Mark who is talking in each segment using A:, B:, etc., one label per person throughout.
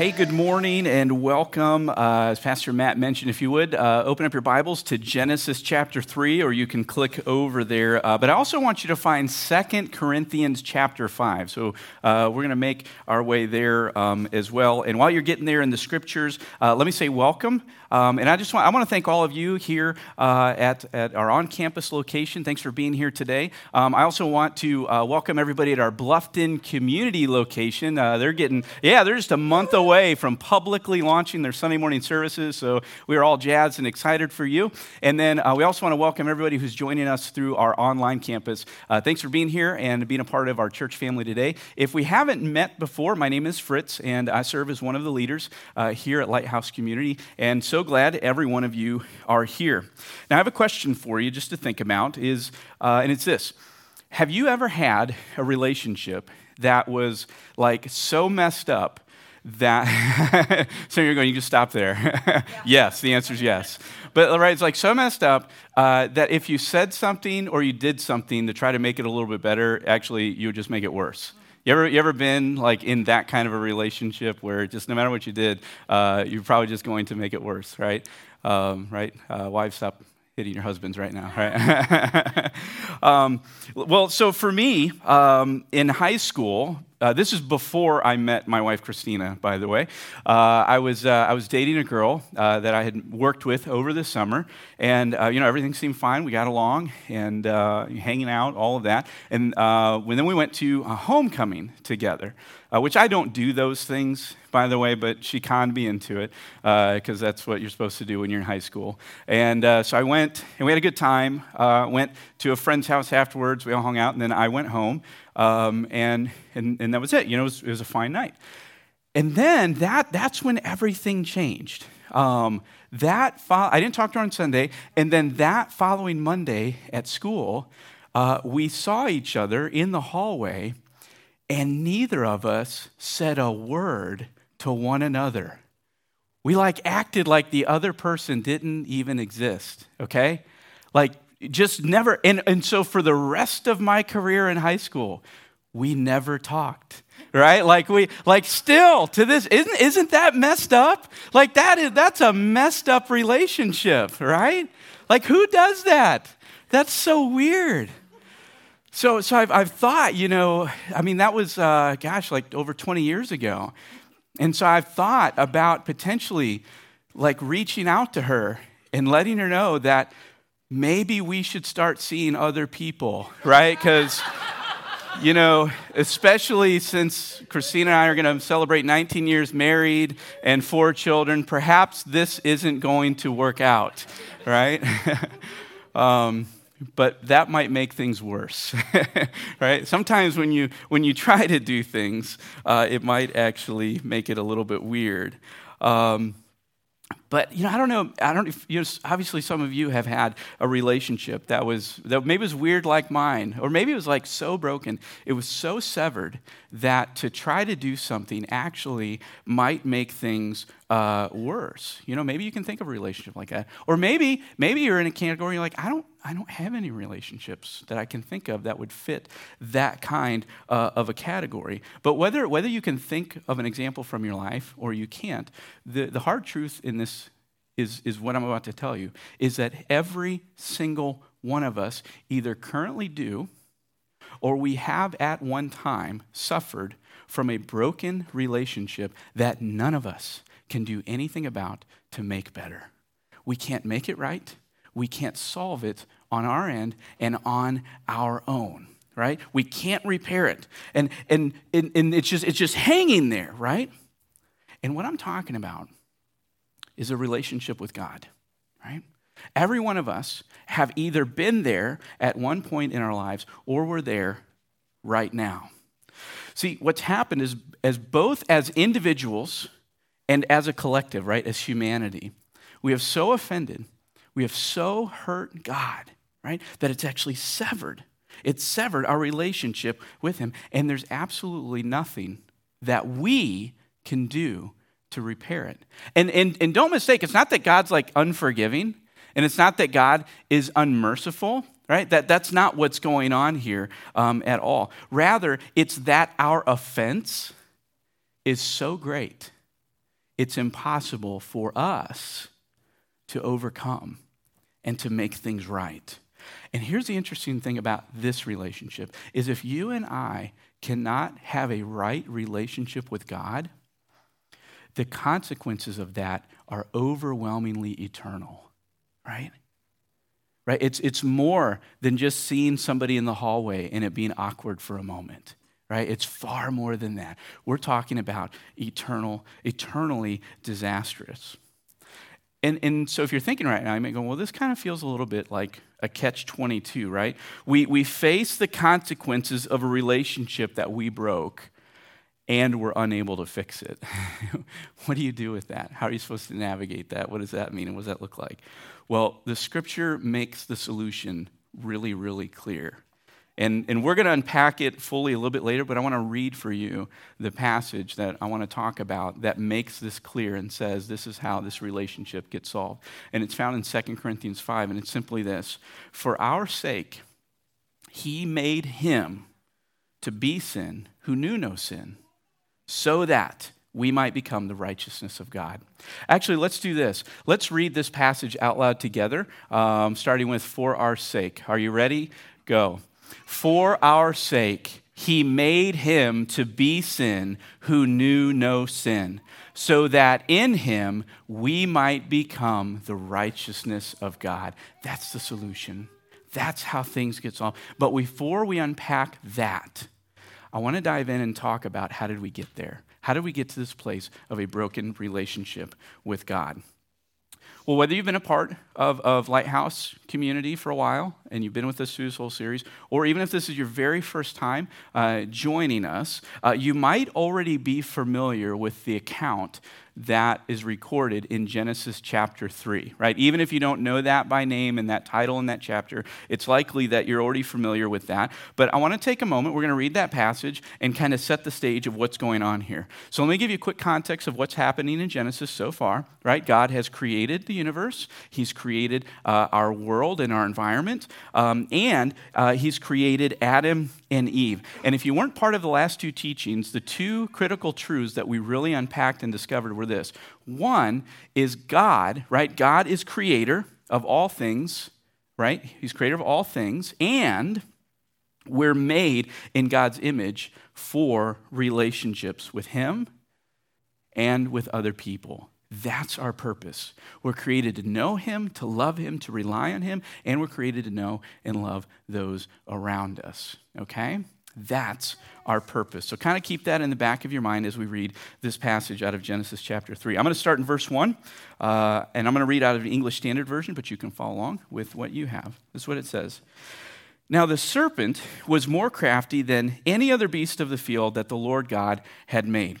A: Hey, good morning and welcome. Uh, as Pastor Matt mentioned, if you would, uh, open up your Bibles to Genesis chapter 3, or you can click over there. Uh, but I also want you to find Second Corinthians chapter 5. So uh, we're going to make our way there um, as well. And while you're getting there in the scriptures, uh, let me say welcome. Um, and I just want, I want to thank all of you here uh, at, at our on campus location. Thanks for being here today. Um, I also want to welcome everybody at our Bluffton community location. they're getting, yeah, they're just a month month away from publicly launching their Sunday morning services, so we are all jazzed and excited for you. And then uh, we also want to welcome everybody who's joining us through our online campus. Uh, thanks for being here and being a part of our church family today. If we haven't met before, my name is Fritz, and I serve as one of the leaders uh, here at Lighthouse Community, and so glad every one of you are here. Now, I have a question for you just to think about, is, uh, and it's this. Have you ever had a relationship that was like so messed up that so you're going you just stop there yeah. yes the answer is yes but right it's like so messed up uh, that if you said something or you did something to try to make it a little bit better actually you would just make it worse you ever, you ever been like in that kind of a relationship where just no matter what you did uh, you're probably just going to make it worse right um, right uh, wives stop hitting your husbands right now, right? um, well, so for me, um, in high school, uh, this is before I met my wife Christina, by the way. Uh, I was uh, I was dating a girl uh, that I had worked with over the summer, and uh, you know everything seemed fine. We got along and uh, hanging out, all of that. And when then we went to a homecoming together, which I don't do those things by the way, but she conned me into it because that's what you're supposed to do when you're in high school. And so I went, and we had a good time. went to a friend's house afterwards. We all hung out, and then I went home. Um, and, and, and that was it. You know, it was, it was, a fine night. And then that, that's when everything changed. Um, that fo- I didn't talk to her on Sunday. And then that following Monday at school, uh, we saw each other in the hallway, and neither of us said a word to one another. We like acted like the other person didn't even exist, okay? Like just never, and, and so for the rest of my career in high school, we never talked right? Like we like still to this isn't isn't that messed up? Like that is that's a messed up relationship right? Like who does that? That's so weird. So so i've, I've thought you know i mean that was uh, gosh like over 20 years ago. And so i've thought about potentially like reaching out to her and letting her know that maybe we should start seeing other people, right? Because, you know, especially since Christina and I are going to celebrate 19 years married and four children, perhaps this isn't going to work out, right? um, but that might make things worse right sometimes when you when you try to do things uh, it might actually make it a little bit weird um, but you know, I don't know. I don't. You know, obviously, some of you have had a relationship that was that maybe was weird like mine, or maybe it was like so broken, it was so severed that to try to do something actually might make things uh, worse. You know, maybe you can think of a relationship like that, or maybe maybe you're in a category you're like, I don't I don't have any relationships that I can think of that would fit that kind uh, of a category. But whether, whether you can think of an example from your life or you can't, the, the hard truth in this is, is what I'm about to tell you is that every single one of us either currently do or we have at one time suffered from a broken relationship that none of us can do anything about to make better. We can't make it right. We can't solve it on our end and on our own right? We can't repair it. And and and, and it's just it's just hanging there right? And what i'm talking about is a relationship with god right every one of us have either been there at one point in our lives or we're there right now see what's happened is as both as individuals and as a collective right as humanity we have so offended we have so hurt God, right, that it's actually severed. It's severed our relationship with Him. And there's absolutely nothing that we can do to repair it. And, and, and don't mistake, it's not that God's like unforgiving, and it's not that God is unmerciful, right? That, that's not what's going on here um, at all. Rather, it's that our offense is so great, it's impossible for us to overcome and to make things right. And here's the interesting thing about this relationship is if you and I cannot have a right relationship with God, the consequences of that are overwhelmingly eternal, right? Right? It's, it's more than just seeing somebody in the hallway and it being awkward for a moment, right? It's far more than that. We're talking about eternal, eternally disastrous. And, and so if you're thinking right now, you may go, well, this kind of feels a little bit like a catch 22, right? We, we face the consequences of a relationship that we broke and we're unable to fix it. what do you do with that? How are you supposed to navigate that? What does that mean? And what does that look like? Well, the scripture makes the solution really, really clear. And, and we're going to unpack it fully a little bit later, but I want to read for you the passage that I want to talk about that makes this clear and says this is how this relationship gets solved. And it's found in 2 Corinthians 5, and it's simply this For our sake, he made him to be sin who knew no sin so that we might become the righteousness of God. Actually, let's do this. Let's read this passage out loud together, um, starting with for our sake. Are you ready? Go. For our sake, he made him to be sin who knew no sin, so that in him we might become the righteousness of God. That's the solution. That's how things get solved. But before we unpack that, I want to dive in and talk about how did we get there? How did we get to this place of a broken relationship with God? Well, whether you've been a part of, of Lighthouse community for a while and you've been with us through this whole series, or even if this is your very first time uh, joining us, uh, you might already be familiar with the account that is recorded in Genesis chapter 3, right? Even if you don't know that by name and that title in that chapter, it's likely that you're already familiar with that. But I want to take a moment. We're going to read that passage and kind of set the stage of what's going on here. So let me give you a quick context of what's happening in Genesis so far, right? God has created the universe, He's created uh, our world and our environment, um, and uh, He's created Adam and Eve. And if you weren't part of the last two teachings, the two critical truths that we really unpacked and discovered were this. One is God, right? God is creator of all things, right? He's creator of all things, and we're made in God's image for relationships with Him and with other people. That's our purpose. We're created to know Him, to love Him, to rely on Him, and we're created to know and love those around us. Okay? That's our purpose. So, kind of keep that in the back of your mind as we read this passage out of Genesis chapter 3. I'm going to start in verse 1, uh, and I'm going to read out of the English Standard Version, but you can follow along with what you have. This is what it says. Now, the serpent was more crafty than any other beast of the field that the Lord God had made.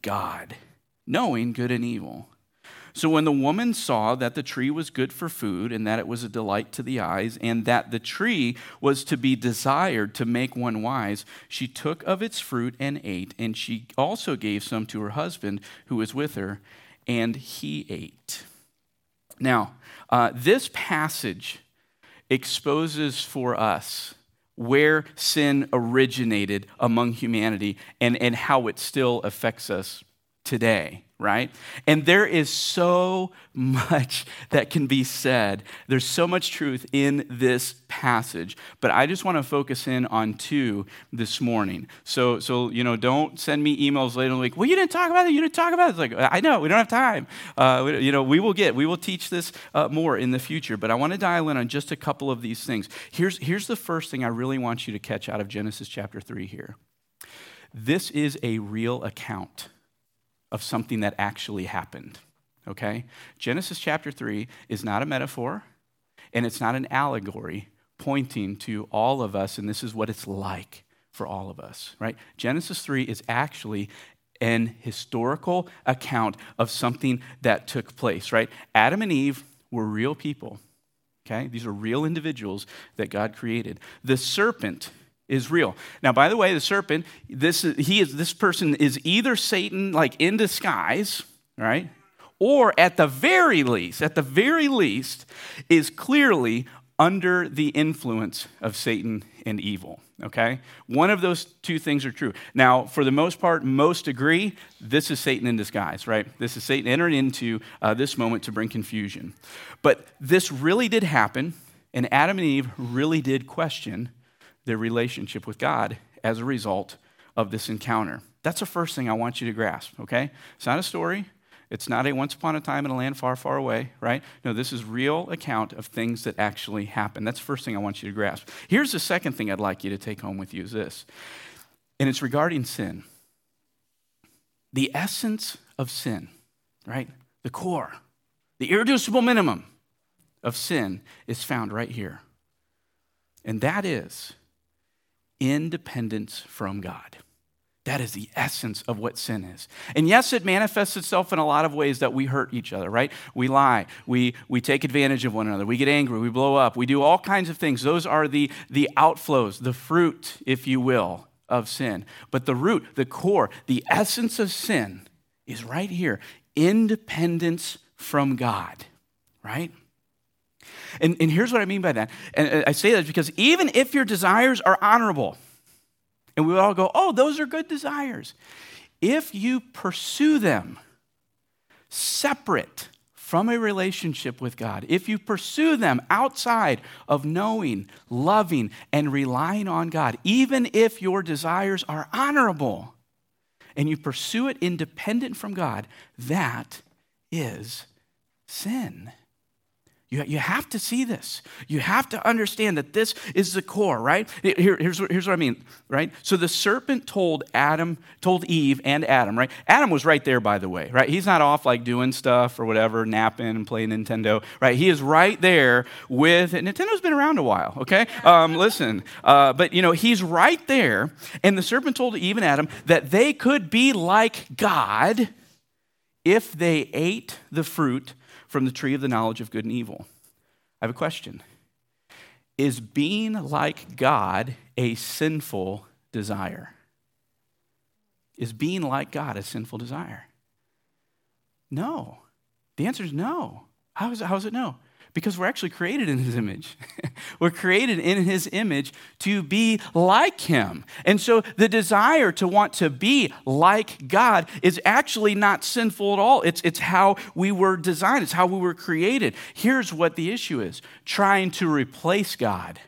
A: God, knowing good and evil. So when the woman saw that the tree was good for food, and that it was a delight to the eyes, and that the tree was to be desired to make one wise, she took of its fruit and ate, and she also gave some to her husband who was with her, and he ate. Now, uh, this passage exposes for us where sin originated among humanity and, and how it still affects us today right? And there is so much that can be said. There's so much truth in this passage, but I just want to focus in on two this morning. So, so you know, don't send me emails later in the week. Well, you didn't talk about it. You didn't talk about it. It's like I know we don't have time. Uh, we, you know, we will get. We will teach this uh, more in the future. But I want to dial in on just a couple of these things. Here's here's the first thing I really want you to catch out of Genesis chapter three here this is a real account of something that actually happened. Okay? Genesis chapter 3 is not a metaphor and it's not an allegory pointing to all of us, and this is what it's like for all of us, right? Genesis 3 is actually an historical account of something that took place, right? Adam and Eve were real people, okay? These are real individuals that God created. The serpent is real. Now, by the way, the serpent, this, he is, this person is either Satan, like in disguise, right? Or at the very least, at the very least, is clearly under the influence of Satan and evil. Okay? One of those two things are true. Now, for the most part, most agree this is Satan in disguise, right? This is Satan entering into uh, this moment to bring confusion. But this really did happen, and Adam and Eve really did question their relationship with God as a result of this encounter. That's the first thing I want you to grasp, okay? It's not a story. It's not a once upon a time in a land far, far away, right? No, this is real account of things that actually happen. That's the first thing I want you to grasp. Here's the second thing I'd like you to take home with you is this. And it's regarding sin. The essence of sin, right? The core, the irreducible minimum of sin is found right here. And that is independence from God. That is the essence of what sin is. And yes, it manifests itself in a lot of ways that we hurt each other, right? We lie, we, we take advantage of one another, we get angry, we blow up, we do all kinds of things. Those are the, the outflows, the fruit, if you will, of sin. But the root, the core, the essence of sin is right here independence from God, right? And, and here's what I mean by that. And uh, I say that because even if your desires are honorable, and we all go, oh, those are good desires. If you pursue them separate from a relationship with God, if you pursue them outside of knowing, loving, and relying on God, even if your desires are honorable, and you pursue it independent from God, that is sin. You, you have to see this. You have to understand that this is the core, right? Here, here's, what, here's what I mean, right? So the serpent told Adam, told Eve and Adam, right? Adam was right there, by the way, right? He's not off like doing stuff or whatever, napping and playing Nintendo, right? He is right there with, Nintendo's been around a while, okay? Um, listen, uh, but you know, he's right there, and the serpent told Eve and Adam that they could be like God if they ate the fruit from the tree of the knowledge of good and evil. I have a question Is being like God a sinful desire? Is being like God a sinful desire? No. The answer is no. How is it, how is it no? Because we're actually created in his image. we're created in his image to be like him. And so the desire to want to be like God is actually not sinful at all. It's, it's how we were designed, it's how we were created. Here's what the issue is trying to replace God,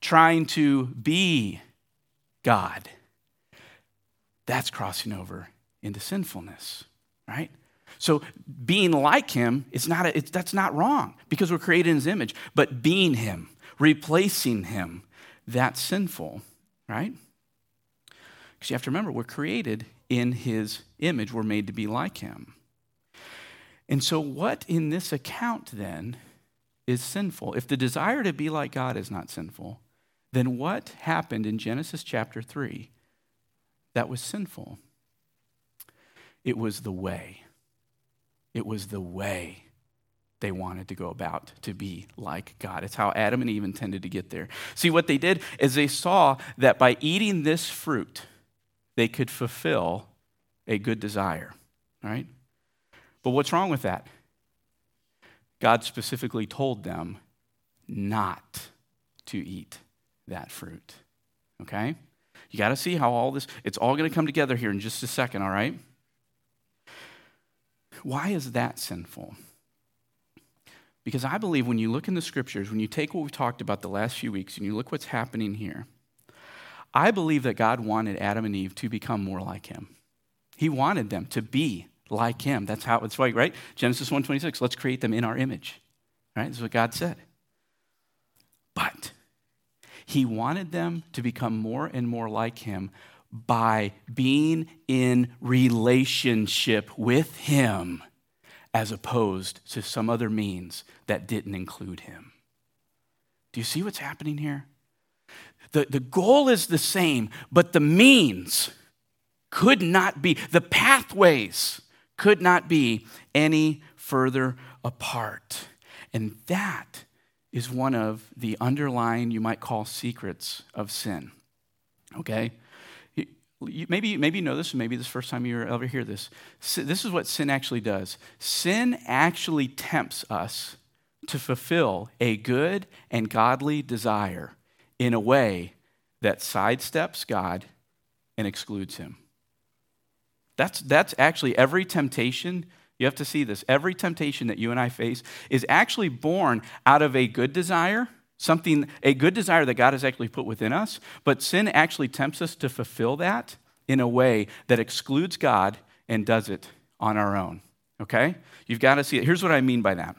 A: trying to be God. That's crossing over into sinfulness, right? So being like him, it's not a, that's not wrong because we're created in his image. But being him, replacing him, that's sinful, right? Because you have to remember, we're created in his image. We're made to be like him. And so, what in this account then is sinful? If the desire to be like God is not sinful, then what happened in Genesis chapter 3 that was sinful? It was the way. It was the way they wanted to go about to be like God. It's how Adam and Eve intended to get there. See, what they did is they saw that by eating this fruit, they could fulfill a good desire, right? But what's wrong with that? God specifically told them not to eat that fruit. Okay? You got to see how all this, it's all going to come together here in just a second, all right? Why is that sinful? Because I believe when you look in the scriptures, when you take what we've talked about the last few weeks and you look what's happening here, I believe that God wanted Adam and Eve to become more like him. He wanted them to be like him. That's how it's like, right? Genesis 1:26, let's create them in our image. Right? Is what God said. But He wanted them to become more and more like him by being in relationship with him as opposed to some other means that didn't include him. Do you see what's happening here? The, the goal is the same, but the means could not be, the pathways could not be any further apart. And that is one of the underlying, you might call, secrets of sin. Okay? Maybe, maybe you know this, maybe this first time you ever hear this. This is what sin actually does sin actually tempts us to fulfill a good and godly desire in a way that sidesteps God and excludes Him. That's, that's actually every temptation. You have to see this. Every temptation that you and I face is actually born out of a good desire something, a good desire that God has actually put within us, but sin actually tempts us to fulfill that in a way that excludes God and does it on our own. Okay? You've got to see it. Here's what I mean by that.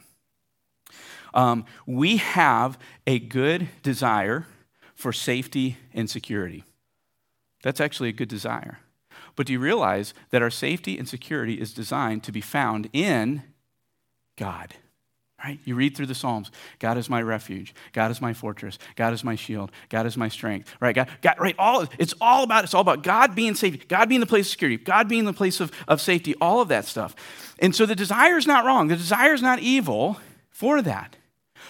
A: Um, we have a good desire for safety and security. That's actually a good desire. But do you realize that our safety and security is designed to be found in God? Right? You read through the Psalms. God is my refuge. God is my fortress. God is my shield. God is my strength. Right? God, God, right? All it's all about it's all about God being safety, God being the place of security, God being the place of, of safety, all of that stuff. And so the desire is not wrong. The desire is not evil for that.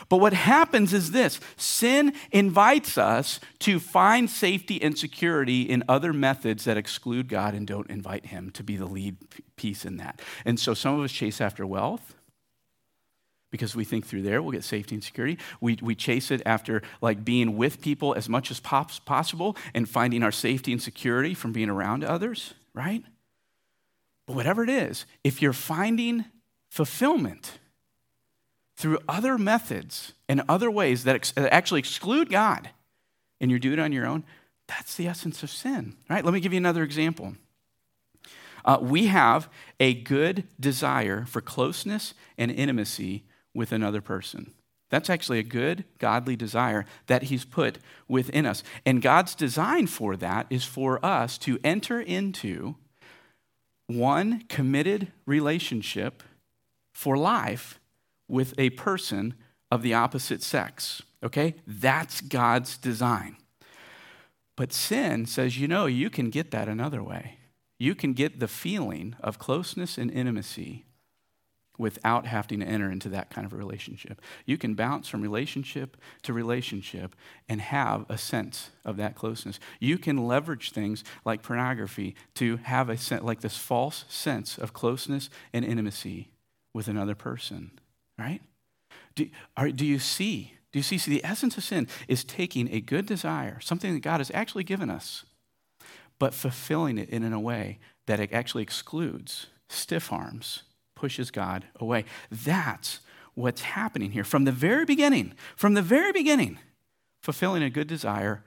A: But what happens is this sin invites us to find safety and security in other methods that exclude God and don't invite Him to be the lead piece in that. And so some of us chase after wealth because we think through there we'll get safety and security. We, we chase it after like being with people as much as pops possible and finding our safety and security from being around others, right? But whatever it is, if you're finding fulfillment through other methods and other ways that, ex- that actually exclude God and you do it on your own, that's the essence of sin, right? Let me give you another example. Uh, we have a good desire for closeness and intimacy with another person. That's actually a good, godly desire that He's put within us. And God's design for that is for us to enter into one committed relationship for life with a person of the opposite sex. Okay? That's God's design. But sin says, you know, you can get that another way. You can get the feeling of closeness and intimacy without having to enter into that kind of a relationship. You can bounce from relationship to relationship and have a sense of that closeness. You can leverage things like pornography to have a sense, like this false sense of closeness and intimacy with another person, right? Do, are, do you see? Do you see? See, the essence of sin is taking a good desire, something that God has actually given us, but fulfilling it in a way that it actually excludes stiff arms pushes God away. That's what's happening here from the very beginning. From the very beginning, fulfilling a good desire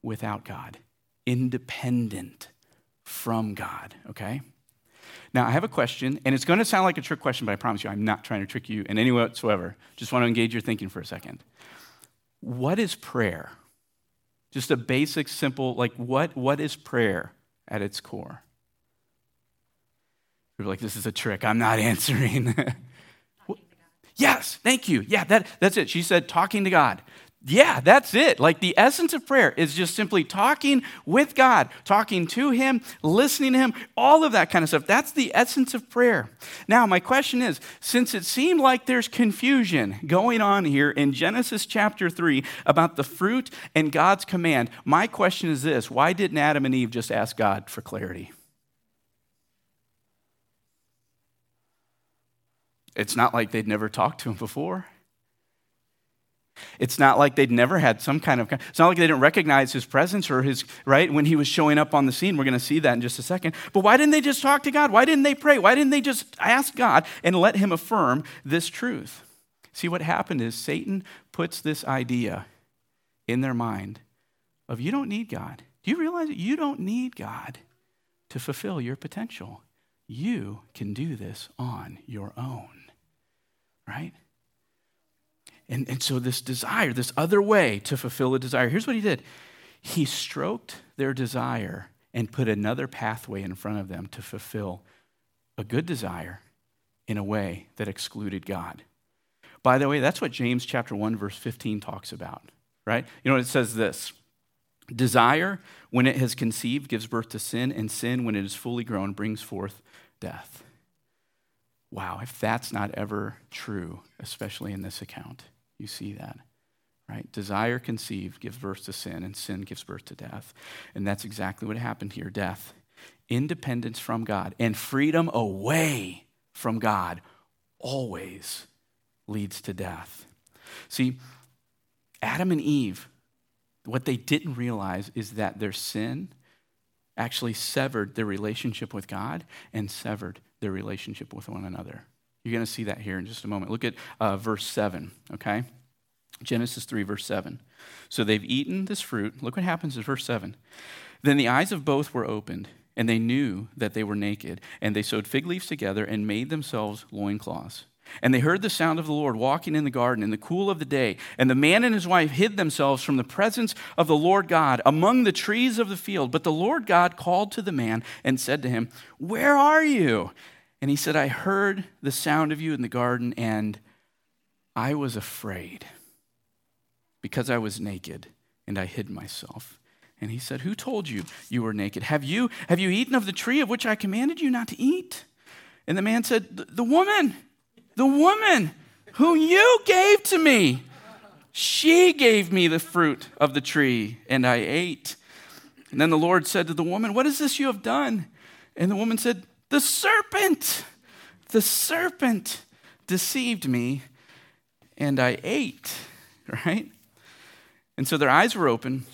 A: without God, independent from God, okay? Now, I have a question, and it's going to sound like a trick question, but I promise you, I'm not trying to trick you in any way whatsoever. Just want to engage your thinking for a second. What is prayer? Just a basic, simple, like, what, what is prayer at its core? People are like, this is a trick. I'm not answering. yes, thank you. Yeah, that, that's it. She said, talking to God. Yeah, that's it. Like the essence of prayer is just simply talking with God, talking to Him, listening to Him, all of that kind of stuff. That's the essence of prayer. Now, my question is since it seemed like there's confusion going on here in Genesis chapter 3 about the fruit and God's command, my question is this why didn't Adam and Eve just ask God for clarity? It's not like they'd never talked to him before. It's not like they'd never had some kind of, it's not like they didn't recognize his presence or his, right, when he was showing up on the scene. We're going to see that in just a second. But why didn't they just talk to God? Why didn't they pray? Why didn't they just ask God and let him affirm this truth? See, what happened is Satan puts this idea in their mind of you don't need God. Do you realize that you don't need God to fulfill your potential? You can do this on your own right? And, and so, this desire, this other way to fulfill a desire, here's what he did he stroked their desire and put another pathway in front of them to fulfill a good desire in a way that excluded God. By the way, that's what James chapter 1 verse 15 talks about, right? You know, it says this. Desire, when it has conceived, gives birth to sin, and sin, when it is fully grown, brings forth death. Wow, if that's not ever true, especially in this account, you see that, right? Desire conceived gives birth to sin, and sin gives birth to death. And that's exactly what happened here death. Independence from God and freedom away from God always leads to death. See, Adam and Eve, what they didn't realize is that their sin actually severed their relationship with God and severed their relationship with one another. You're going to see that here in just a moment. Look at uh, verse 7, okay? Genesis 3, verse 7. So they've eaten this fruit. Look what happens in verse 7. Then the eyes of both were opened, and they knew that they were naked. And they sewed fig leaves together and made themselves loincloths. And they heard the sound of the Lord walking in the garden in the cool of the day. And the man and his wife hid themselves from the presence of the Lord God among the trees of the field. But the Lord God called to the man and said to him, Where are you? And he said, I heard the sound of you in the garden, and I was afraid because I was naked, and I hid myself. And he said, Who told you you were naked? Have you, have you eaten of the tree of which I commanded you not to eat? And the man said, The woman the woman who you gave to me. She gave me the fruit of the tree, and I ate. And then the Lord said to the woman, What is this you have done? And the woman said, The serpent, the serpent deceived me, and I ate. Right? And so their eyes were open.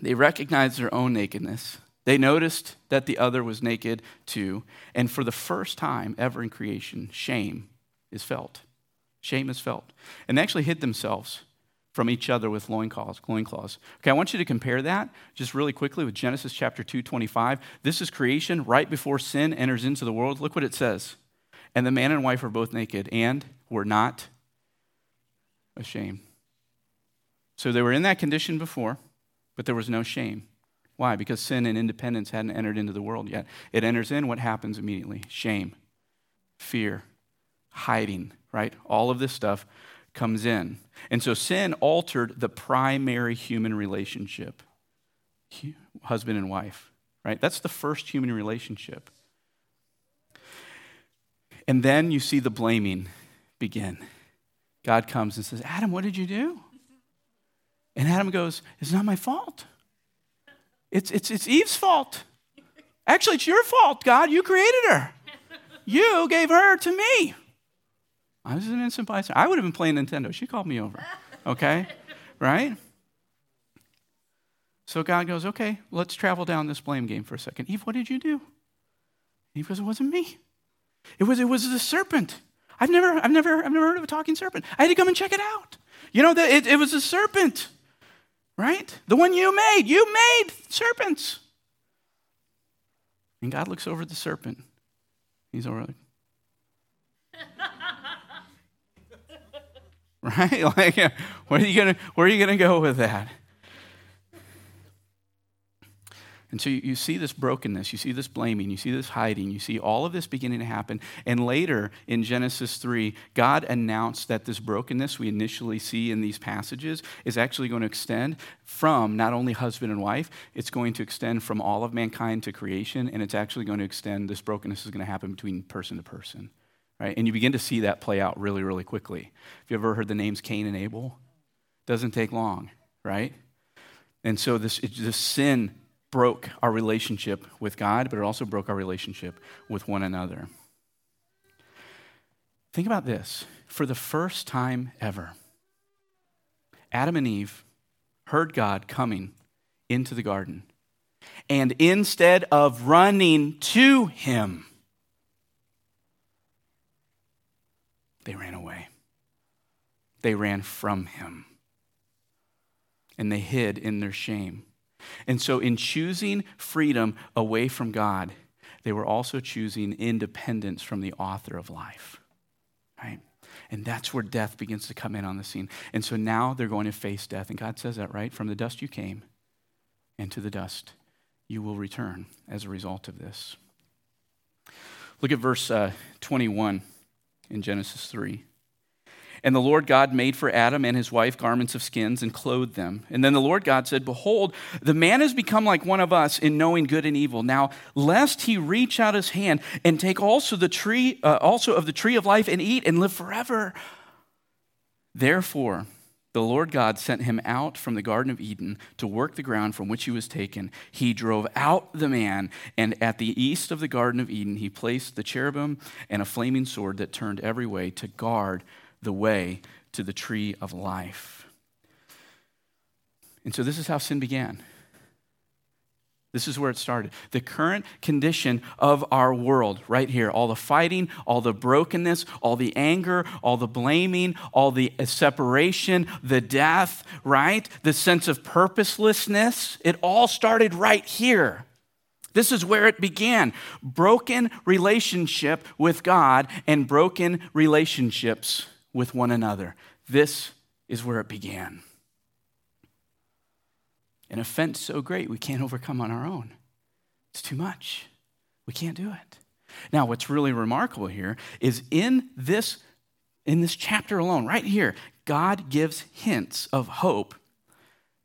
A: They recognized their own nakedness. They noticed that the other was naked too. And for the first time ever in creation, shame is felt. Shame is felt. And they actually hid themselves from each other with loincloths, loincloths. Okay, I want you to compare that just really quickly with Genesis chapter 2, 25. This is creation right before sin enters into the world. Look what it says. And the man and wife were both naked and were not ashamed. So they were in that condition before, but there was no shame. Why? Because sin and independence hadn't entered into the world yet. It enters in, what happens immediately? Shame, fear, hiding, right? All of this stuff comes in. And so sin altered the primary human relationship husband and wife, right? That's the first human relationship. And then you see the blaming begin. God comes and says, Adam, what did you do? And Adam goes, It's not my fault. It's, it's, it's Eve's fault. Actually, it's your fault, God. You created her. You gave her to me. I was an innocent bystander. I would have been playing Nintendo. She called me over. Okay? right? So God goes, okay, let's travel down this blame game for a second. Eve, what did you do? Eve goes, it wasn't me. It was, it was the serpent. I've never, I've never, I've never heard of a talking serpent. I had to come and check it out. You know, that it, it was a serpent, right? The one you made. You made serpents. And God looks over at the serpent. He's over like, right? Like, where are you gonna where are you gonna go with that? And so you, you, see this brokenness, you see this blaming, you see this hiding, you see all of this beginning to happen. And later in Genesis 3, God announced that this brokenness we initially see in these passages is actually going to extend from not only husband and wife, it's going to extend from all of mankind to creation, and it's actually going to extend, this brokenness is going to happen between person to person right? And you begin to see that play out really, really quickly. If you ever heard the names Cain and Abel, doesn't take long, right? And so this, this sin broke our relationship with God, but it also broke our relationship with one another. Think about this. For the first time ever, Adam and Eve heard God coming into the garden. And instead of running to him, They ran away. They ran from him. And they hid in their shame. And so, in choosing freedom away from God, they were also choosing independence from the author of life. Right? And that's where death begins to come in on the scene. And so now they're going to face death. And God says that, right? From the dust you came, and to the dust you will return as a result of this. Look at verse uh, 21 in Genesis 3. And the Lord God made for Adam and his wife garments of skins and clothed them. And then the Lord God said, Behold, the man has become like one of us in knowing good and evil. Now, lest he reach out his hand and take also the tree, uh, also of the tree of life and eat and live forever. Therefore, the Lord God sent him out from the Garden of Eden to work the ground from which he was taken. He drove out the man, and at the east of the Garden of Eden, he placed the cherubim and a flaming sword that turned every way to guard the way to the tree of life. And so, this is how sin began. This is where it started. The current condition of our world, right here. All the fighting, all the brokenness, all the anger, all the blaming, all the separation, the death, right? The sense of purposelessness. It all started right here. This is where it began. Broken relationship with God and broken relationships with one another. This is where it began. An offense so great we can't overcome on our own. It's too much. We can't do it. Now, what's really remarkable here is in this, in this chapter alone, right here, God gives hints of hope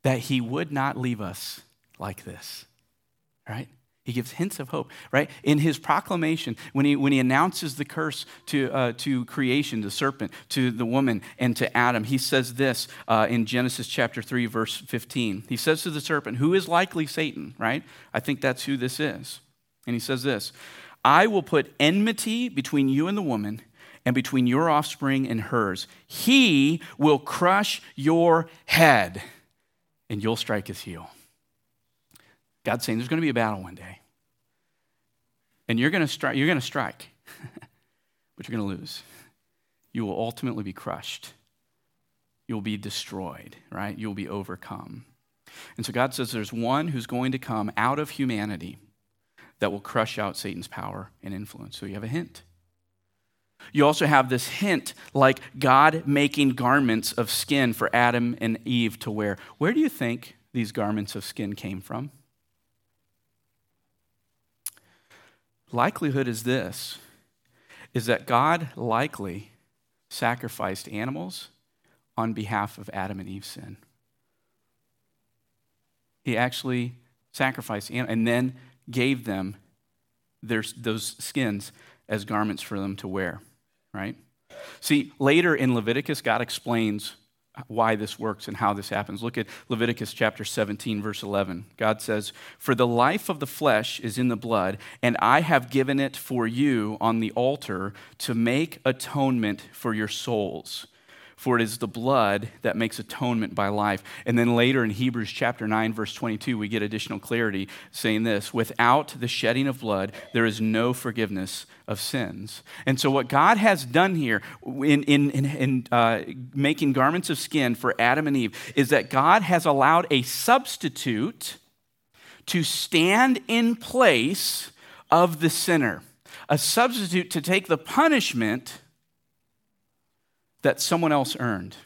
A: that He would not leave us like this. Right? He gives hints of hope, right? In his proclamation, when he, when he announces the curse to, uh, to creation, the serpent, to the woman, and to Adam, he says this uh, in Genesis chapter 3, verse 15. He says to the serpent, Who is likely Satan, right? I think that's who this is. And he says this I will put enmity between you and the woman, and between your offspring and hers. He will crush your head, and you'll strike his heel. God's saying there's going to be a battle one day. And you're going to strike, you're going to strike, but you're going to lose. You will ultimately be crushed. You'll be destroyed, right? You'll be overcome. And so God says there's one who's going to come out of humanity that will crush out Satan's power and influence. So you have a hint. You also have this hint like God making garments of skin for Adam and Eve to wear. Where do you think these garments of skin came from? Likelihood is this is that God likely sacrificed animals on behalf of Adam and Eve's sin. He actually sacrificed and then gave them their, those skins as garments for them to wear, right? See, later in Leviticus, God explains why this works and how this happens. Look at Leviticus chapter 17, verse 11. God says, For the life of the flesh is in the blood, and I have given it for you on the altar to make atonement for your souls for it is the blood that makes atonement by life. And then later in Hebrews chapter 9, verse 22, we get additional clarity saying this without the shedding of blood, there is no forgiveness of sins. And so, what God has done here in, in, in, in uh, making garments of skin for Adam and Eve is that God has allowed a substitute to stand in place of the sinner, a substitute to take the punishment that someone else earned.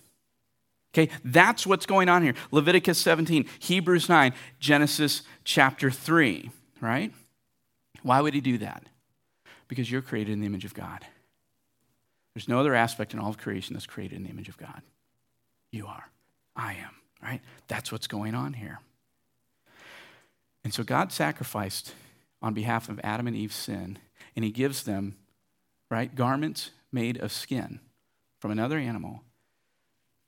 A: Okay, that's what's going on here. Leviticus 17, Hebrews 9, Genesis chapter 3, right? Why would he do that? Because you're created in the image of God. There's no other aspect in all of creation that's created in the image of God. You are. I am, right? That's what's going on here. And so God sacrificed on behalf of Adam and Eve's sin, and he gives them, right, garments made of skin from another animal,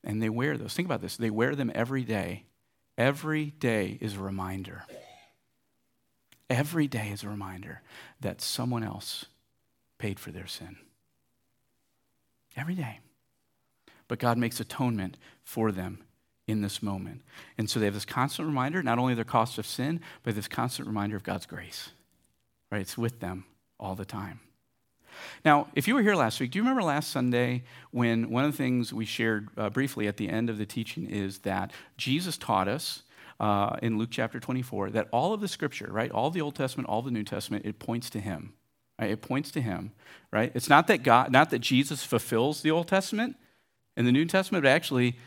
A: and they wear those. Think about this they wear them every day. Every day is a reminder. Every day is a reminder that someone else paid for their sin. Every day. But God makes atonement for them in this moment. And so they have this constant reminder, not only their cost of sin, but this constant reminder of God's grace. Right? It's with them all the time. Now, if you were here last week, do you remember last Sunday when one of the things we shared uh, briefly at the end of the teaching is that Jesus taught us uh, in Luke chapter 24 that all of the scripture, right, all the Old Testament, all the New Testament, it points to him. Right? It points to him, right? It's not that God, not that Jesus fulfills the Old Testament and the New Testament, but actually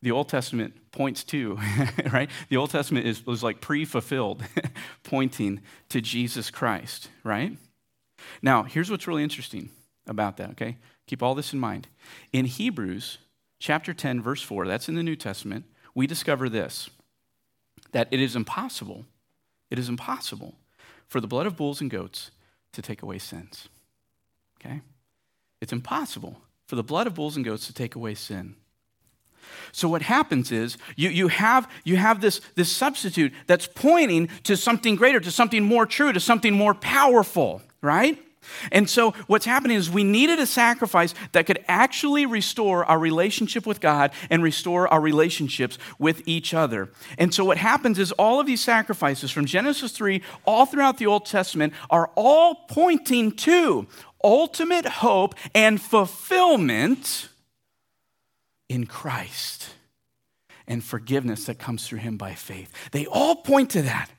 A: the Old Testament points to, right? The Old Testament is, was like pre fulfilled, pointing to Jesus Christ, right? Now, here's what's really interesting about that, okay? Keep all this in mind. In Hebrews chapter 10, verse 4, that's in the New Testament, we discover this that it is impossible, it is impossible for the blood of bulls and goats to take away sins. Okay? It's impossible for the blood of bulls and goats to take away sin. So what happens is you, you have, you have this, this substitute that's pointing to something greater, to something more true, to something more powerful, right? And so what's happening is we needed a sacrifice that could actually restore our relationship with God and restore our relationships with each other. And so what happens is all of these sacrifices from Genesis 3 all throughout the Old Testament are all pointing to ultimate hope and fulfillment in Christ and forgiveness that comes through him by faith. They all point to that.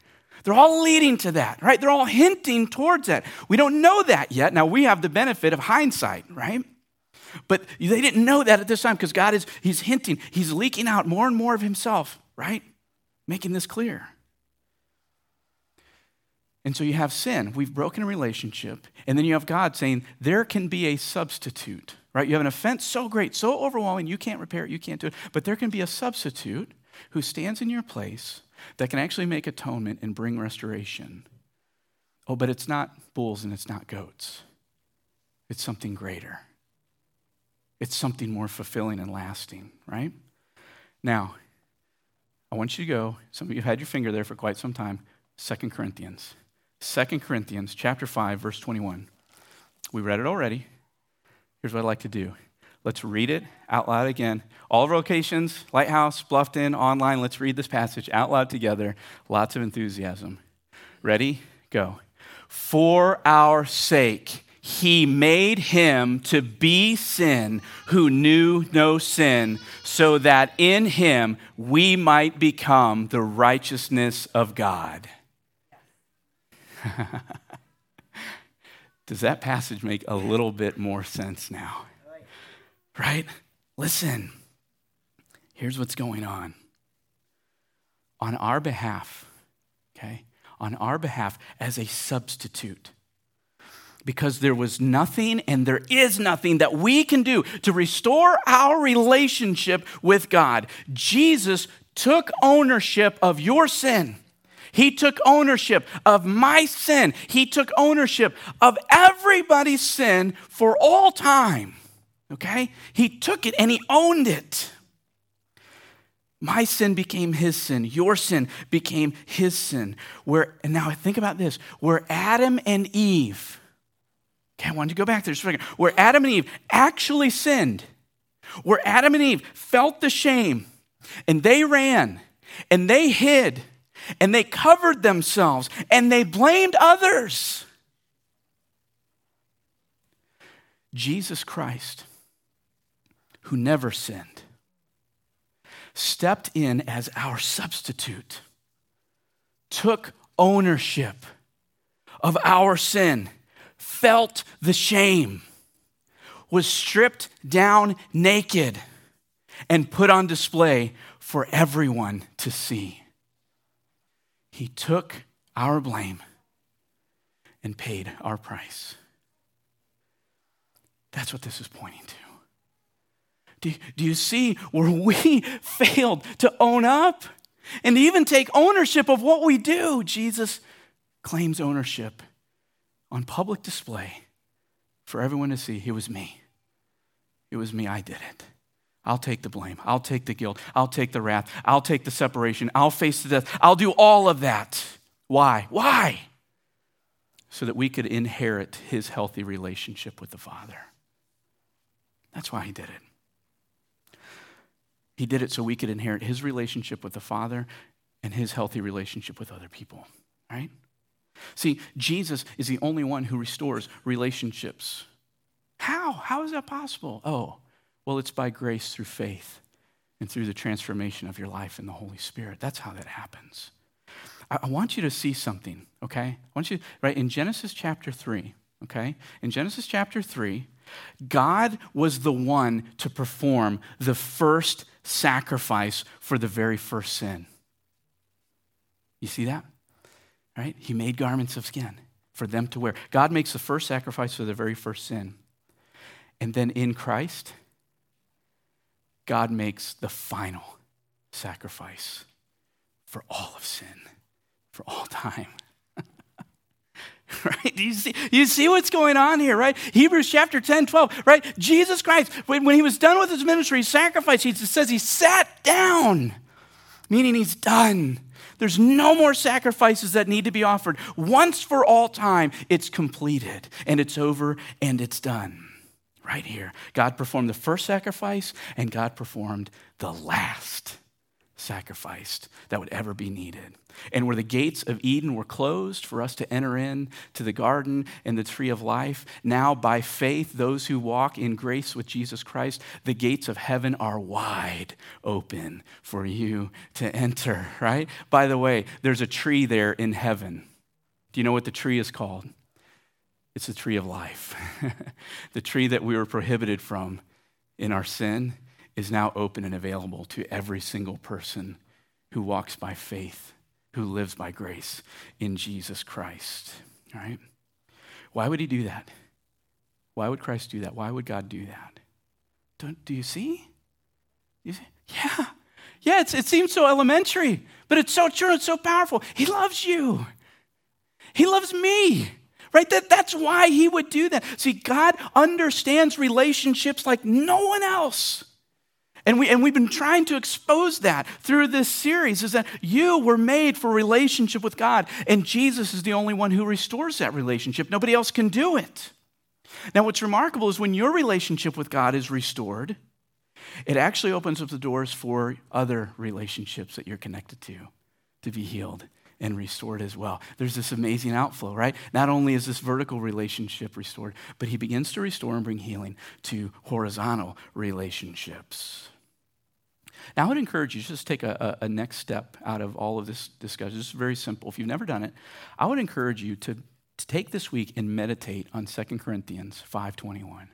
A: They're all leading to that, right? They're all hinting towards that. We don't know that yet. Now we have the benefit of hindsight, right? But they didn't know that at this time because God is he's hinting, he's leaking out more and more of himself, right? Making this clear. And so you have sin. We've broken a relationship. And then you have God saying, there can be a substitute right? You have an offense so great, so overwhelming, you can't repair it, you can't do it. But there can be a substitute who stands in your place that can actually make atonement and bring restoration. Oh, but it's not bulls and it's not goats, it's something greater. It's something more fulfilling and lasting, right? Now, I want you to go, some of you have had your finger there for quite some time, Second Corinthians. Second Corinthians chapter 5, verse 21. We read it already. Here's what I'd like to do. Let's read it out loud again. All locations, Lighthouse, Bluffton, online, let's read this passage out loud together. Lots of enthusiasm. Ready? Go. For our sake, he made him to be sin who knew no sin, so that in him we might become the righteousness of God. Does that passage make a little bit more sense now? Right? Listen, here's what's going on. On our behalf, okay, on our behalf as a substitute, because there was nothing and there is nothing that we can do to restore our relationship with God. Jesus took ownership of your sin he took ownership of my sin. He took ownership of everybody's sin for all time. Okay? He took it and he owned it. My sin became his sin. Your sin became his sin. Where, and now think about this where Adam and Eve, okay, I wanted to go back there just a second, where Adam and Eve actually sinned, where Adam and Eve felt the shame and they ran and they hid and they covered themselves and they blamed others. Jesus Christ, who never sinned, stepped in as our substitute, took ownership of our sin, felt the shame, was stripped down naked, and put on display for everyone to see. He took our blame and paid our price. That's what this is pointing to. Do, do you see where we failed to own up and even take ownership of what we do? Jesus claims ownership on public display for everyone to see. It was me. It was me. I did it. I'll take the blame. I'll take the guilt. I'll take the wrath. I'll take the separation. I'll face the death. I'll do all of that. Why? Why? So that we could inherit his healthy relationship with the Father. That's why he did it. He did it so we could inherit his relationship with the Father and his healthy relationship with other people, right? See, Jesus is the only one who restores relationships. How? How is that possible? Oh, well, it's by grace through faith and through the transformation of your life in the Holy Spirit. That's how that happens. I, want you to see something, okay? I want you, right, in Genesis chapter 3, okay? In Genesis chapter 3, God was the one to perform the first sacrifice for the very first sin. You see that? Right? He made garments of skin for them to wear. God makes the first sacrifice for the very first sin. And then in Christ, God makes the final sacrifice for all of sin, for all time. right? Do you see, you see what's going on here, right? Hebrews chapter 10, 12, right? Jesus Christ, when, when he was done with his ministry, sacrifice, he says he sat down, meaning he's done. There's no more sacrifices that need to be offered. Once for all time, it's completed and it's over and it's done. Right here. God performed the first sacrifice and God performed the last sacrifice that would ever be needed. And where the gates of Eden were closed for us to enter in to the garden and the tree of life, now by faith, those who walk in grace with Jesus Christ, the gates of heaven are wide open for you to enter, right? By the way, there's a tree there in heaven. Do you know what the tree is called? It's the tree of life. the tree that we were prohibited from in our sin is now open and available to every single person who walks by faith, who lives by grace in Jesus Christ. All right? Why would he do that? Why would Christ do that? Why would God do that? Don't, do you see? You see? Yeah. Yeah, it seems so elementary, but it's so true, it's so powerful. He loves you. He loves me. Right? That, that's why he would do that. See, God understands relationships like no one else. And, we, and we've been trying to expose that through this series is that you were made for relationship with God, and Jesus is the only one who restores that relationship. Nobody else can do it. Now, what's remarkable is when your relationship with God is restored, it actually opens up the doors for other relationships that you're connected to to be healed and restored as well. There's this amazing outflow, right? Not only is this vertical relationship restored, but he begins to restore and bring healing to horizontal relationships. Now, I would encourage you to just take a, a, a next step out of all of this discussion. It's very simple. If you've never done it, I would encourage you to, to take this week and meditate on 2 Corinthians 5.21.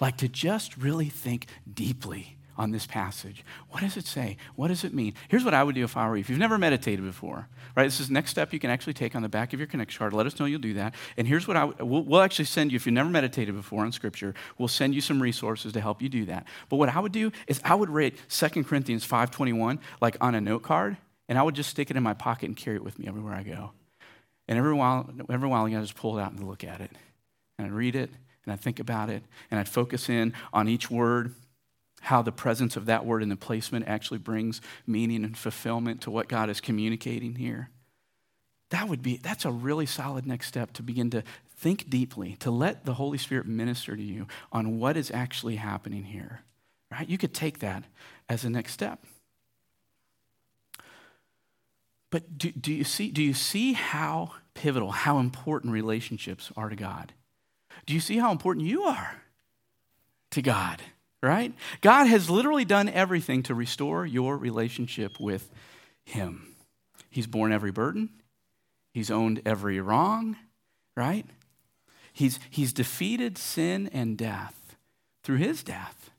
A: Like to just really think deeply on this passage. What does it say? What does it mean? Here's what I would do if I were you. If you've never meditated before, right? This is the next step you can actually take on the back of your Connect card. Let us know you'll do that. And here's what I would, we'll, we'll actually send you, if you've never meditated before on Scripture, we'll send you some resources to help you do that. But what I would do is I would rate 2 Corinthians 5.21 like on a note card, and I would just stick it in my pocket and carry it with me everywhere I go. And every while, every while, I just pull it out and look at it. And I'd read it, and I'd think about it, and I'd focus in on each word how the presence of that word in the placement actually brings meaning and fulfillment to what God is communicating here. That would be, that's a really solid next step to begin to think deeply, to let the Holy Spirit minister to you on what is actually happening here. Right? You could take that as a next step. But do, do, you see, do you see how pivotal, how important relationships are to God? Do you see how important you are to God? Right? God has literally done everything to restore your relationship with Him. He's borne every burden, He's owned every wrong, right? He's, he's defeated sin and death through His death,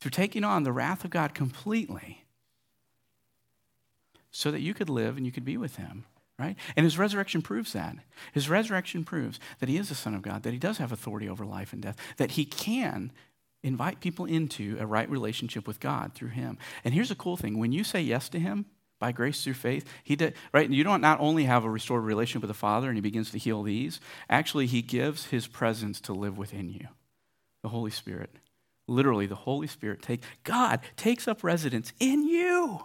A: through taking on the wrath of God completely, so that you could live and you could be with Him. Right? And his resurrection proves that. His resurrection proves that he is the Son of God, that he does have authority over life and death, that he can invite people into a right relationship with God through Him. And here's a cool thing when you say yes to Him, by grace through faith, he did right. You don't not only have a restored relationship with the Father, and He begins to heal these. Actually, He gives His presence to live within you, the Holy Spirit. Literally, the Holy Spirit take God takes up residence in you.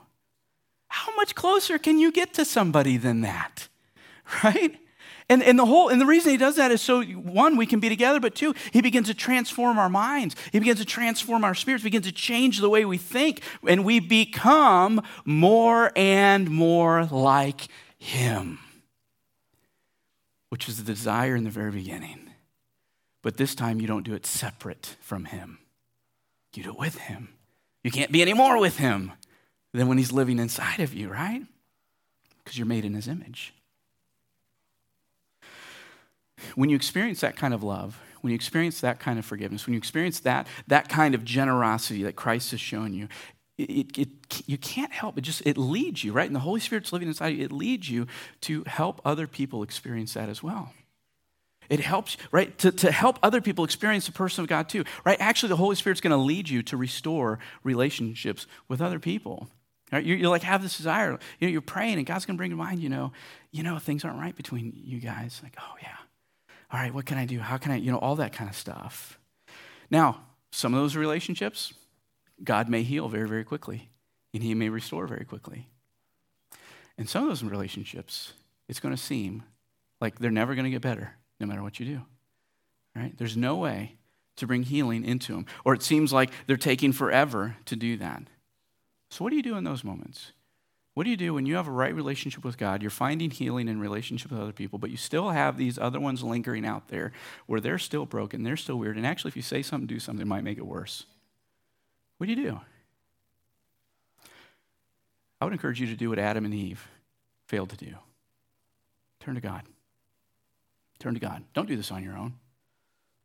A: How much closer can you get to somebody than that, right? And, and the whole and the reason he does that is so one, we can be together, but two, he begins to transform our minds. He begins to transform our spirits, begins to change the way we think, and we become more and more like him. Which is the desire in the very beginning. But this time you don't do it separate from him. You do it with him. You can't be any more with him than when he's living inside of you, right? Because you're made in his image. When you experience that kind of love, when you experience that kind of forgiveness, when you experience that, that kind of generosity that Christ has shown you, it, it, you can't help it just it leads you right? And the holy spirit's living inside you it leads you to help other people experience that as well. It helps right? To, to help other people experience the person of god too right? Actually the holy spirit's going to lead you to restore relationships with other people right? You, you like have this desire. You know, you're praying and god's going to bring to mind you know you know things aren't right between you guys. Like oh yeah all right what can i do how can i you know all that kind of stuff now some of those relationships God may heal very, very quickly, and He may restore very quickly. And some of those relationships, it's going to seem like they're never going to get better, no matter what you do. Right? There's no way to bring healing into them, or it seems like they're taking forever to do that. So, what do you do in those moments? What do you do when you have a right relationship with God? You're finding healing in relationship with other people, but you still have these other ones lingering out there where they're still broken, they're still weird, and actually, if you say something, do something, it might make it worse. What do you do? I would encourage you to do what Adam and Eve failed to do turn to God. Turn to God. Don't do this on your own.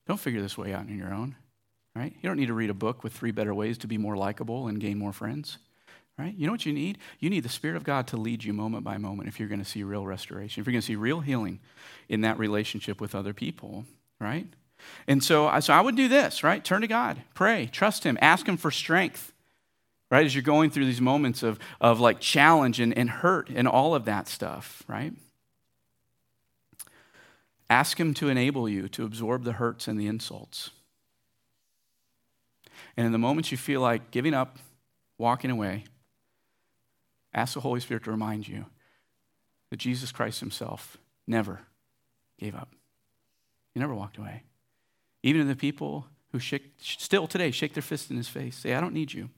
A: Don't figure this way out on your own. Right? You don't need to read a book with three better ways to be more likable and gain more friends. Right? You know what you need? You need the Spirit of God to lead you moment by moment if you're going to see real restoration, if you're going to see real healing in that relationship with other people. Right? And so, so I would do this, right? Turn to God, pray, trust Him, ask Him for strength, right? As you're going through these moments of, of like challenge and, and hurt and all of that stuff, right? Ask Him to enable you to absorb the hurts and the insults. And in the moments you feel like giving up, walking away, ask the Holy Spirit to remind you that Jesus Christ Himself never gave up. He never walked away. Even to the people who shake, still today shake their fist in his face, say, I don't need you.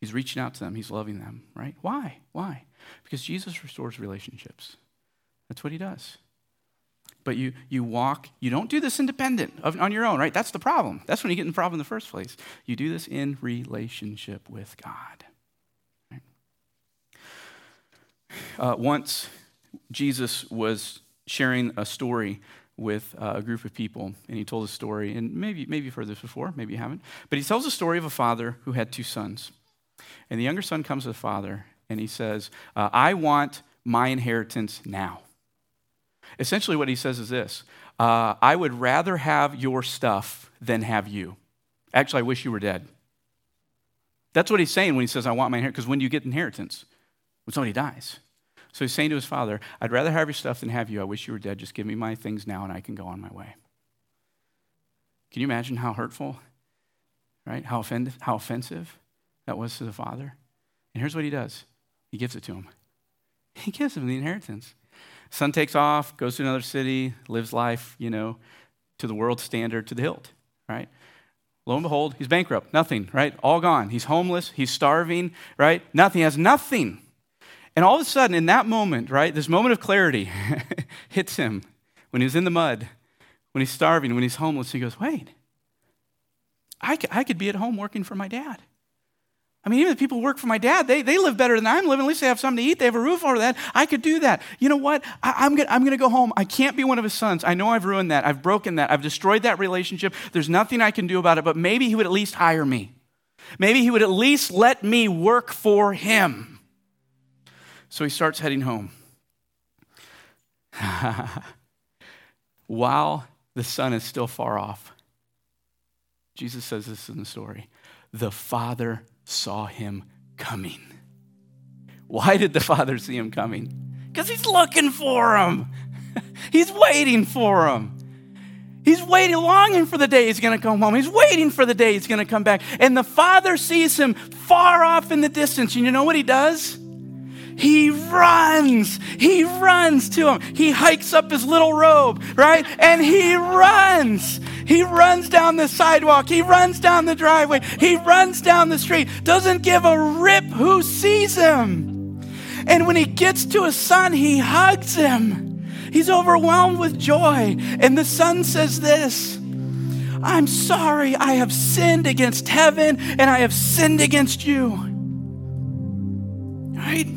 A: He's reaching out to them, he's loving them, right? Why? Why? Because Jesus restores relationships. That's what he does. But you, you walk, you don't do this independent of, on your own, right? That's the problem. That's when you get in the problem in the first place. You do this in relationship with God. Right? Uh, once Jesus was sharing a story with uh, a group of people, and he told a story, and maybe, maybe you've heard this before, maybe you haven't, but he tells a story of a father who had two sons. And the younger son comes to the father, and he says, uh, I want my inheritance now. Essentially, what he says is this uh, I would rather have your stuff than have you. Actually, I wish you were dead. That's what he's saying when he says, I want my inheritance, because when do you get inheritance? When somebody dies. So he's saying to his father, I'd rather have your stuff than have you. I wish you were dead. Just give me my things now and I can go on my way. Can you imagine how hurtful, right? How, offend- how offensive that was to the father? And here's what he does he gives it to him. He gives him the inheritance. Son takes off, goes to another city, lives life, you know, to the world standard, to the hilt, right? Lo and behold, he's bankrupt. Nothing, right? All gone. He's homeless. He's starving, right? Nothing. He has nothing. And all of a sudden, in that moment, right, this moment of clarity hits him when he's in the mud, when he's starving, when he's homeless. He goes, wait, I could, I could be at home working for my dad. I mean, even the people who work for my dad, they, they live better than I'm living. At least they have something to eat. They have a roof over that. I could do that. You know what? I, am going I'm to go home. I can't be one of his sons. I know I've ruined that. I've broken that. I've destroyed that relationship. There's nothing I can do about it, but maybe he would at least hire me. Maybe he would at least let me work for him. So he starts heading home. While the son is still far off, Jesus says this in the story the father saw him coming. Why did the father see him coming? Because he's looking for him, he's waiting for him. He's waiting, longing for the day he's going to come home. He's waiting for the day he's going to come back. And the father sees him far off in the distance. And you know what he does? He runs. He runs to him. He hikes up his little robe, right? And he runs. He runs down the sidewalk. He runs down the driveway. He runs down the street. Doesn't give a rip who sees him. And when he gets to his son, he hugs him. He's overwhelmed with joy. And the son says this I'm sorry, I have sinned against heaven and I have sinned against you. Right?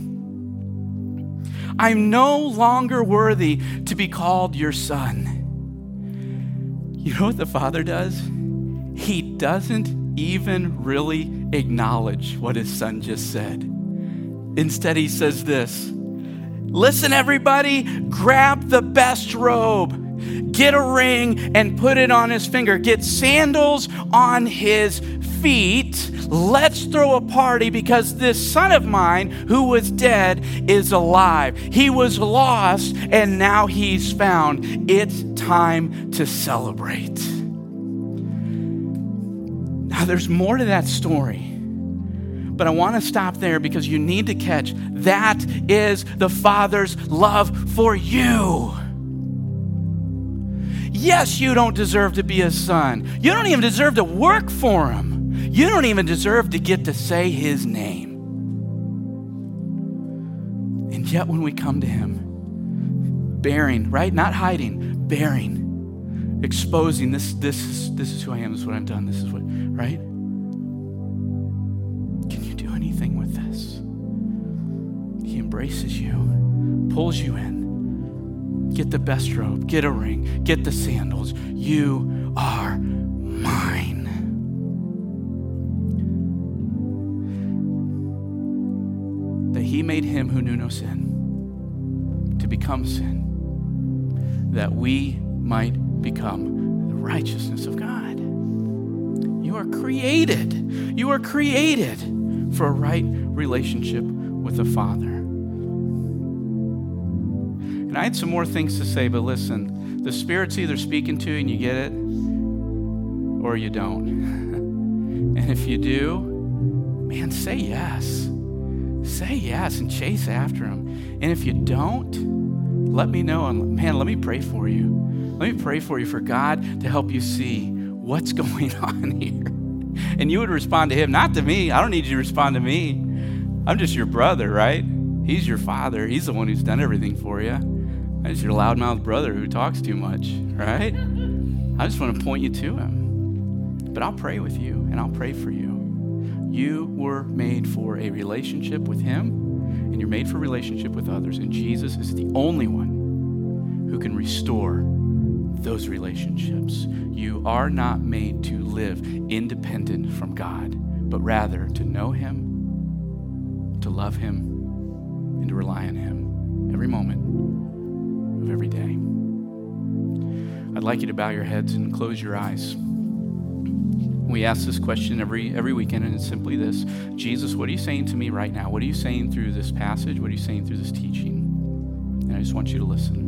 A: I'm no longer worthy to be called your son. You know what the Father does? He doesn't even really acknowledge what his son just said. Instead, he says this Listen, everybody, grab the best robe, get a ring and put it on his finger, get sandals on his feet. Let's throw a party because this son of mine who was dead is alive. He was lost and now he's found. It's time to celebrate. Now, there's more to that story. But I want to stop there because you need to catch that is the Father's love for you. Yes, you don't deserve to be a son. You don't even deserve to work for him. You don't even deserve to get to say his name. And yet, when we come to him, bearing, right? Not hiding, bearing, exposing this, this, is, this is who I am, this is what I've done, this is what, right? Can you do anything with this? He embraces you, pulls you in. Get the best robe, get a ring, get the sandals. You are mine. That he made him who knew no sin to become sin, that we might become the righteousness of God. You are created. You are created for a right relationship with the Father. And I had some more things to say, but listen, the Spirit's either speaking to you and you get it, or you don't. and if you do, man, say yes. Say yes and chase after Him. And if you don't, let me know. And man, let me pray for you. Let me pray for you for God to help you see what's going on here. And you would respond to Him, not to me. I don't need you to respond to me. I'm just your brother, right? He's your father. He's the one who's done everything for you. I just your loudmouth brother who talks too much, right? I just want to point you to him. But I'll pray with you and I'll pray for you. You were made for a relationship with him and you're made for relationship with others. And Jesus is the only one who can restore those relationships. You are not made to live independent from God, but rather to know him, to love him, and to rely on him every moment of every day. I'd like you to bow your heads and close your eyes. We ask this question every, every weekend, and it's simply this Jesus, what are you saying to me right now? What are you saying through this passage? What are you saying through this teaching? And I just want you to listen.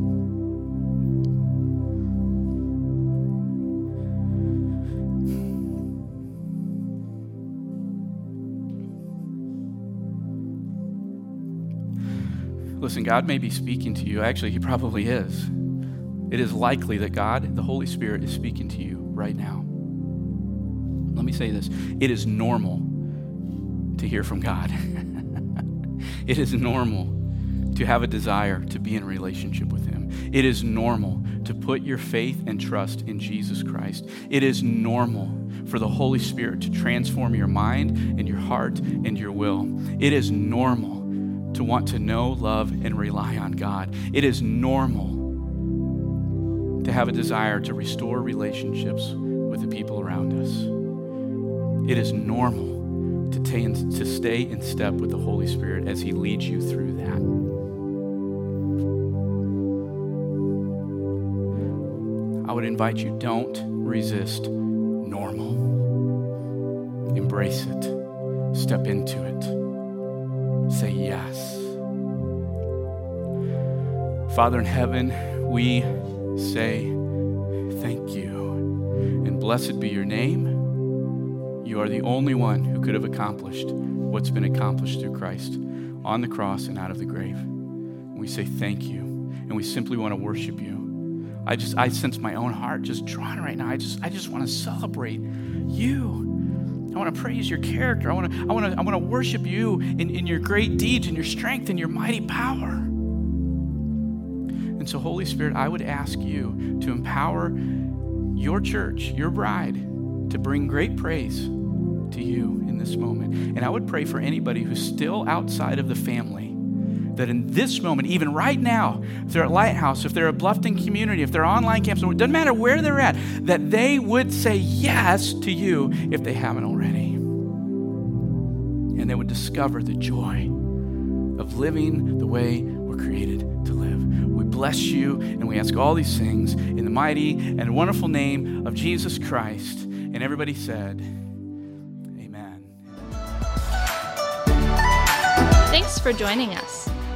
A: Listen, God may be speaking to you. Actually, He probably is. It is likely that God, the Holy Spirit, is speaking to you right now. Let me say this it is normal to hear from God. it is normal to have a desire to be in relationship with Him. It is normal to put your faith and trust in Jesus Christ. It is normal for the Holy Spirit to transform your mind and your heart and your will. It is normal to want to know, love, and rely on God. It is normal to have a desire to restore relationships with the people around us. It is normal to, t- to stay in step with the Holy Spirit as He leads you through that. I would invite you don't resist normal. Embrace it, step into it. Say yes. Father in heaven, we say thank you. And blessed be your name. You are the only one who could have accomplished what's been accomplished through Christ on the cross and out of the grave. We say thank you. And we simply want to worship you. I just I sense my own heart just drawn right now. I just I just want to celebrate you. I want to praise your character. I want to, I want to, I want to worship you in, in your great deeds and your strength and your mighty power. And so, Holy Spirit, I would ask you to empower your church, your bride, to bring great praise to you in this moment. And I would pray for anybody who's still outside of the family that in this moment, even right now, if they're at Lighthouse, if they're at Bluffton Community, if they're online campus, it doesn't matter where they're at, that they would say yes to you if they haven't already. And they would discover the joy of living the way we're created to live. We bless you and we ask all these things in the mighty and wonderful name of Jesus Christ. And everybody said, Amen.
B: Thanks for joining us.